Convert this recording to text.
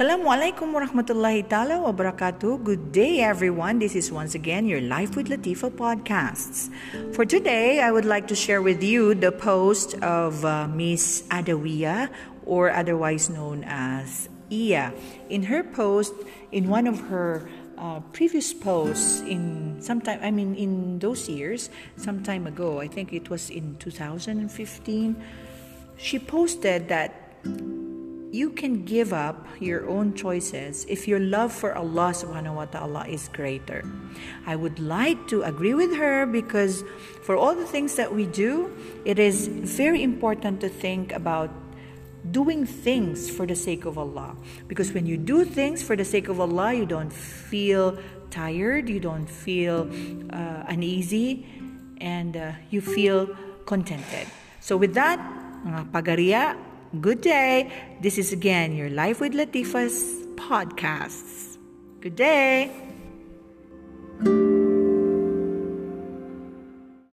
Assalamualaikum warahmatullahi ta'ala wabarakatuh. Good day, everyone. This is once again your Life with Latifa podcasts. For today, I would like to share with you the post of uh, Miss Adawiya, or otherwise known as Iya. In her post, in one of her uh, previous posts in sometime I mean in those years some time ago I think it was in 2015 she posted that you can give up your own choices if your love for Allah subhanahu wa ta'ala is greater. I would like to agree with her because for all the things that we do, it is very important to think about doing things for the sake of Allah. Because when you do things for the sake of Allah, you don't feel tired, you don't feel uh, uneasy, and uh, you feel contented. So with that, mga pagariya, Good day. This is again your Life with Latifa's podcasts. Good day.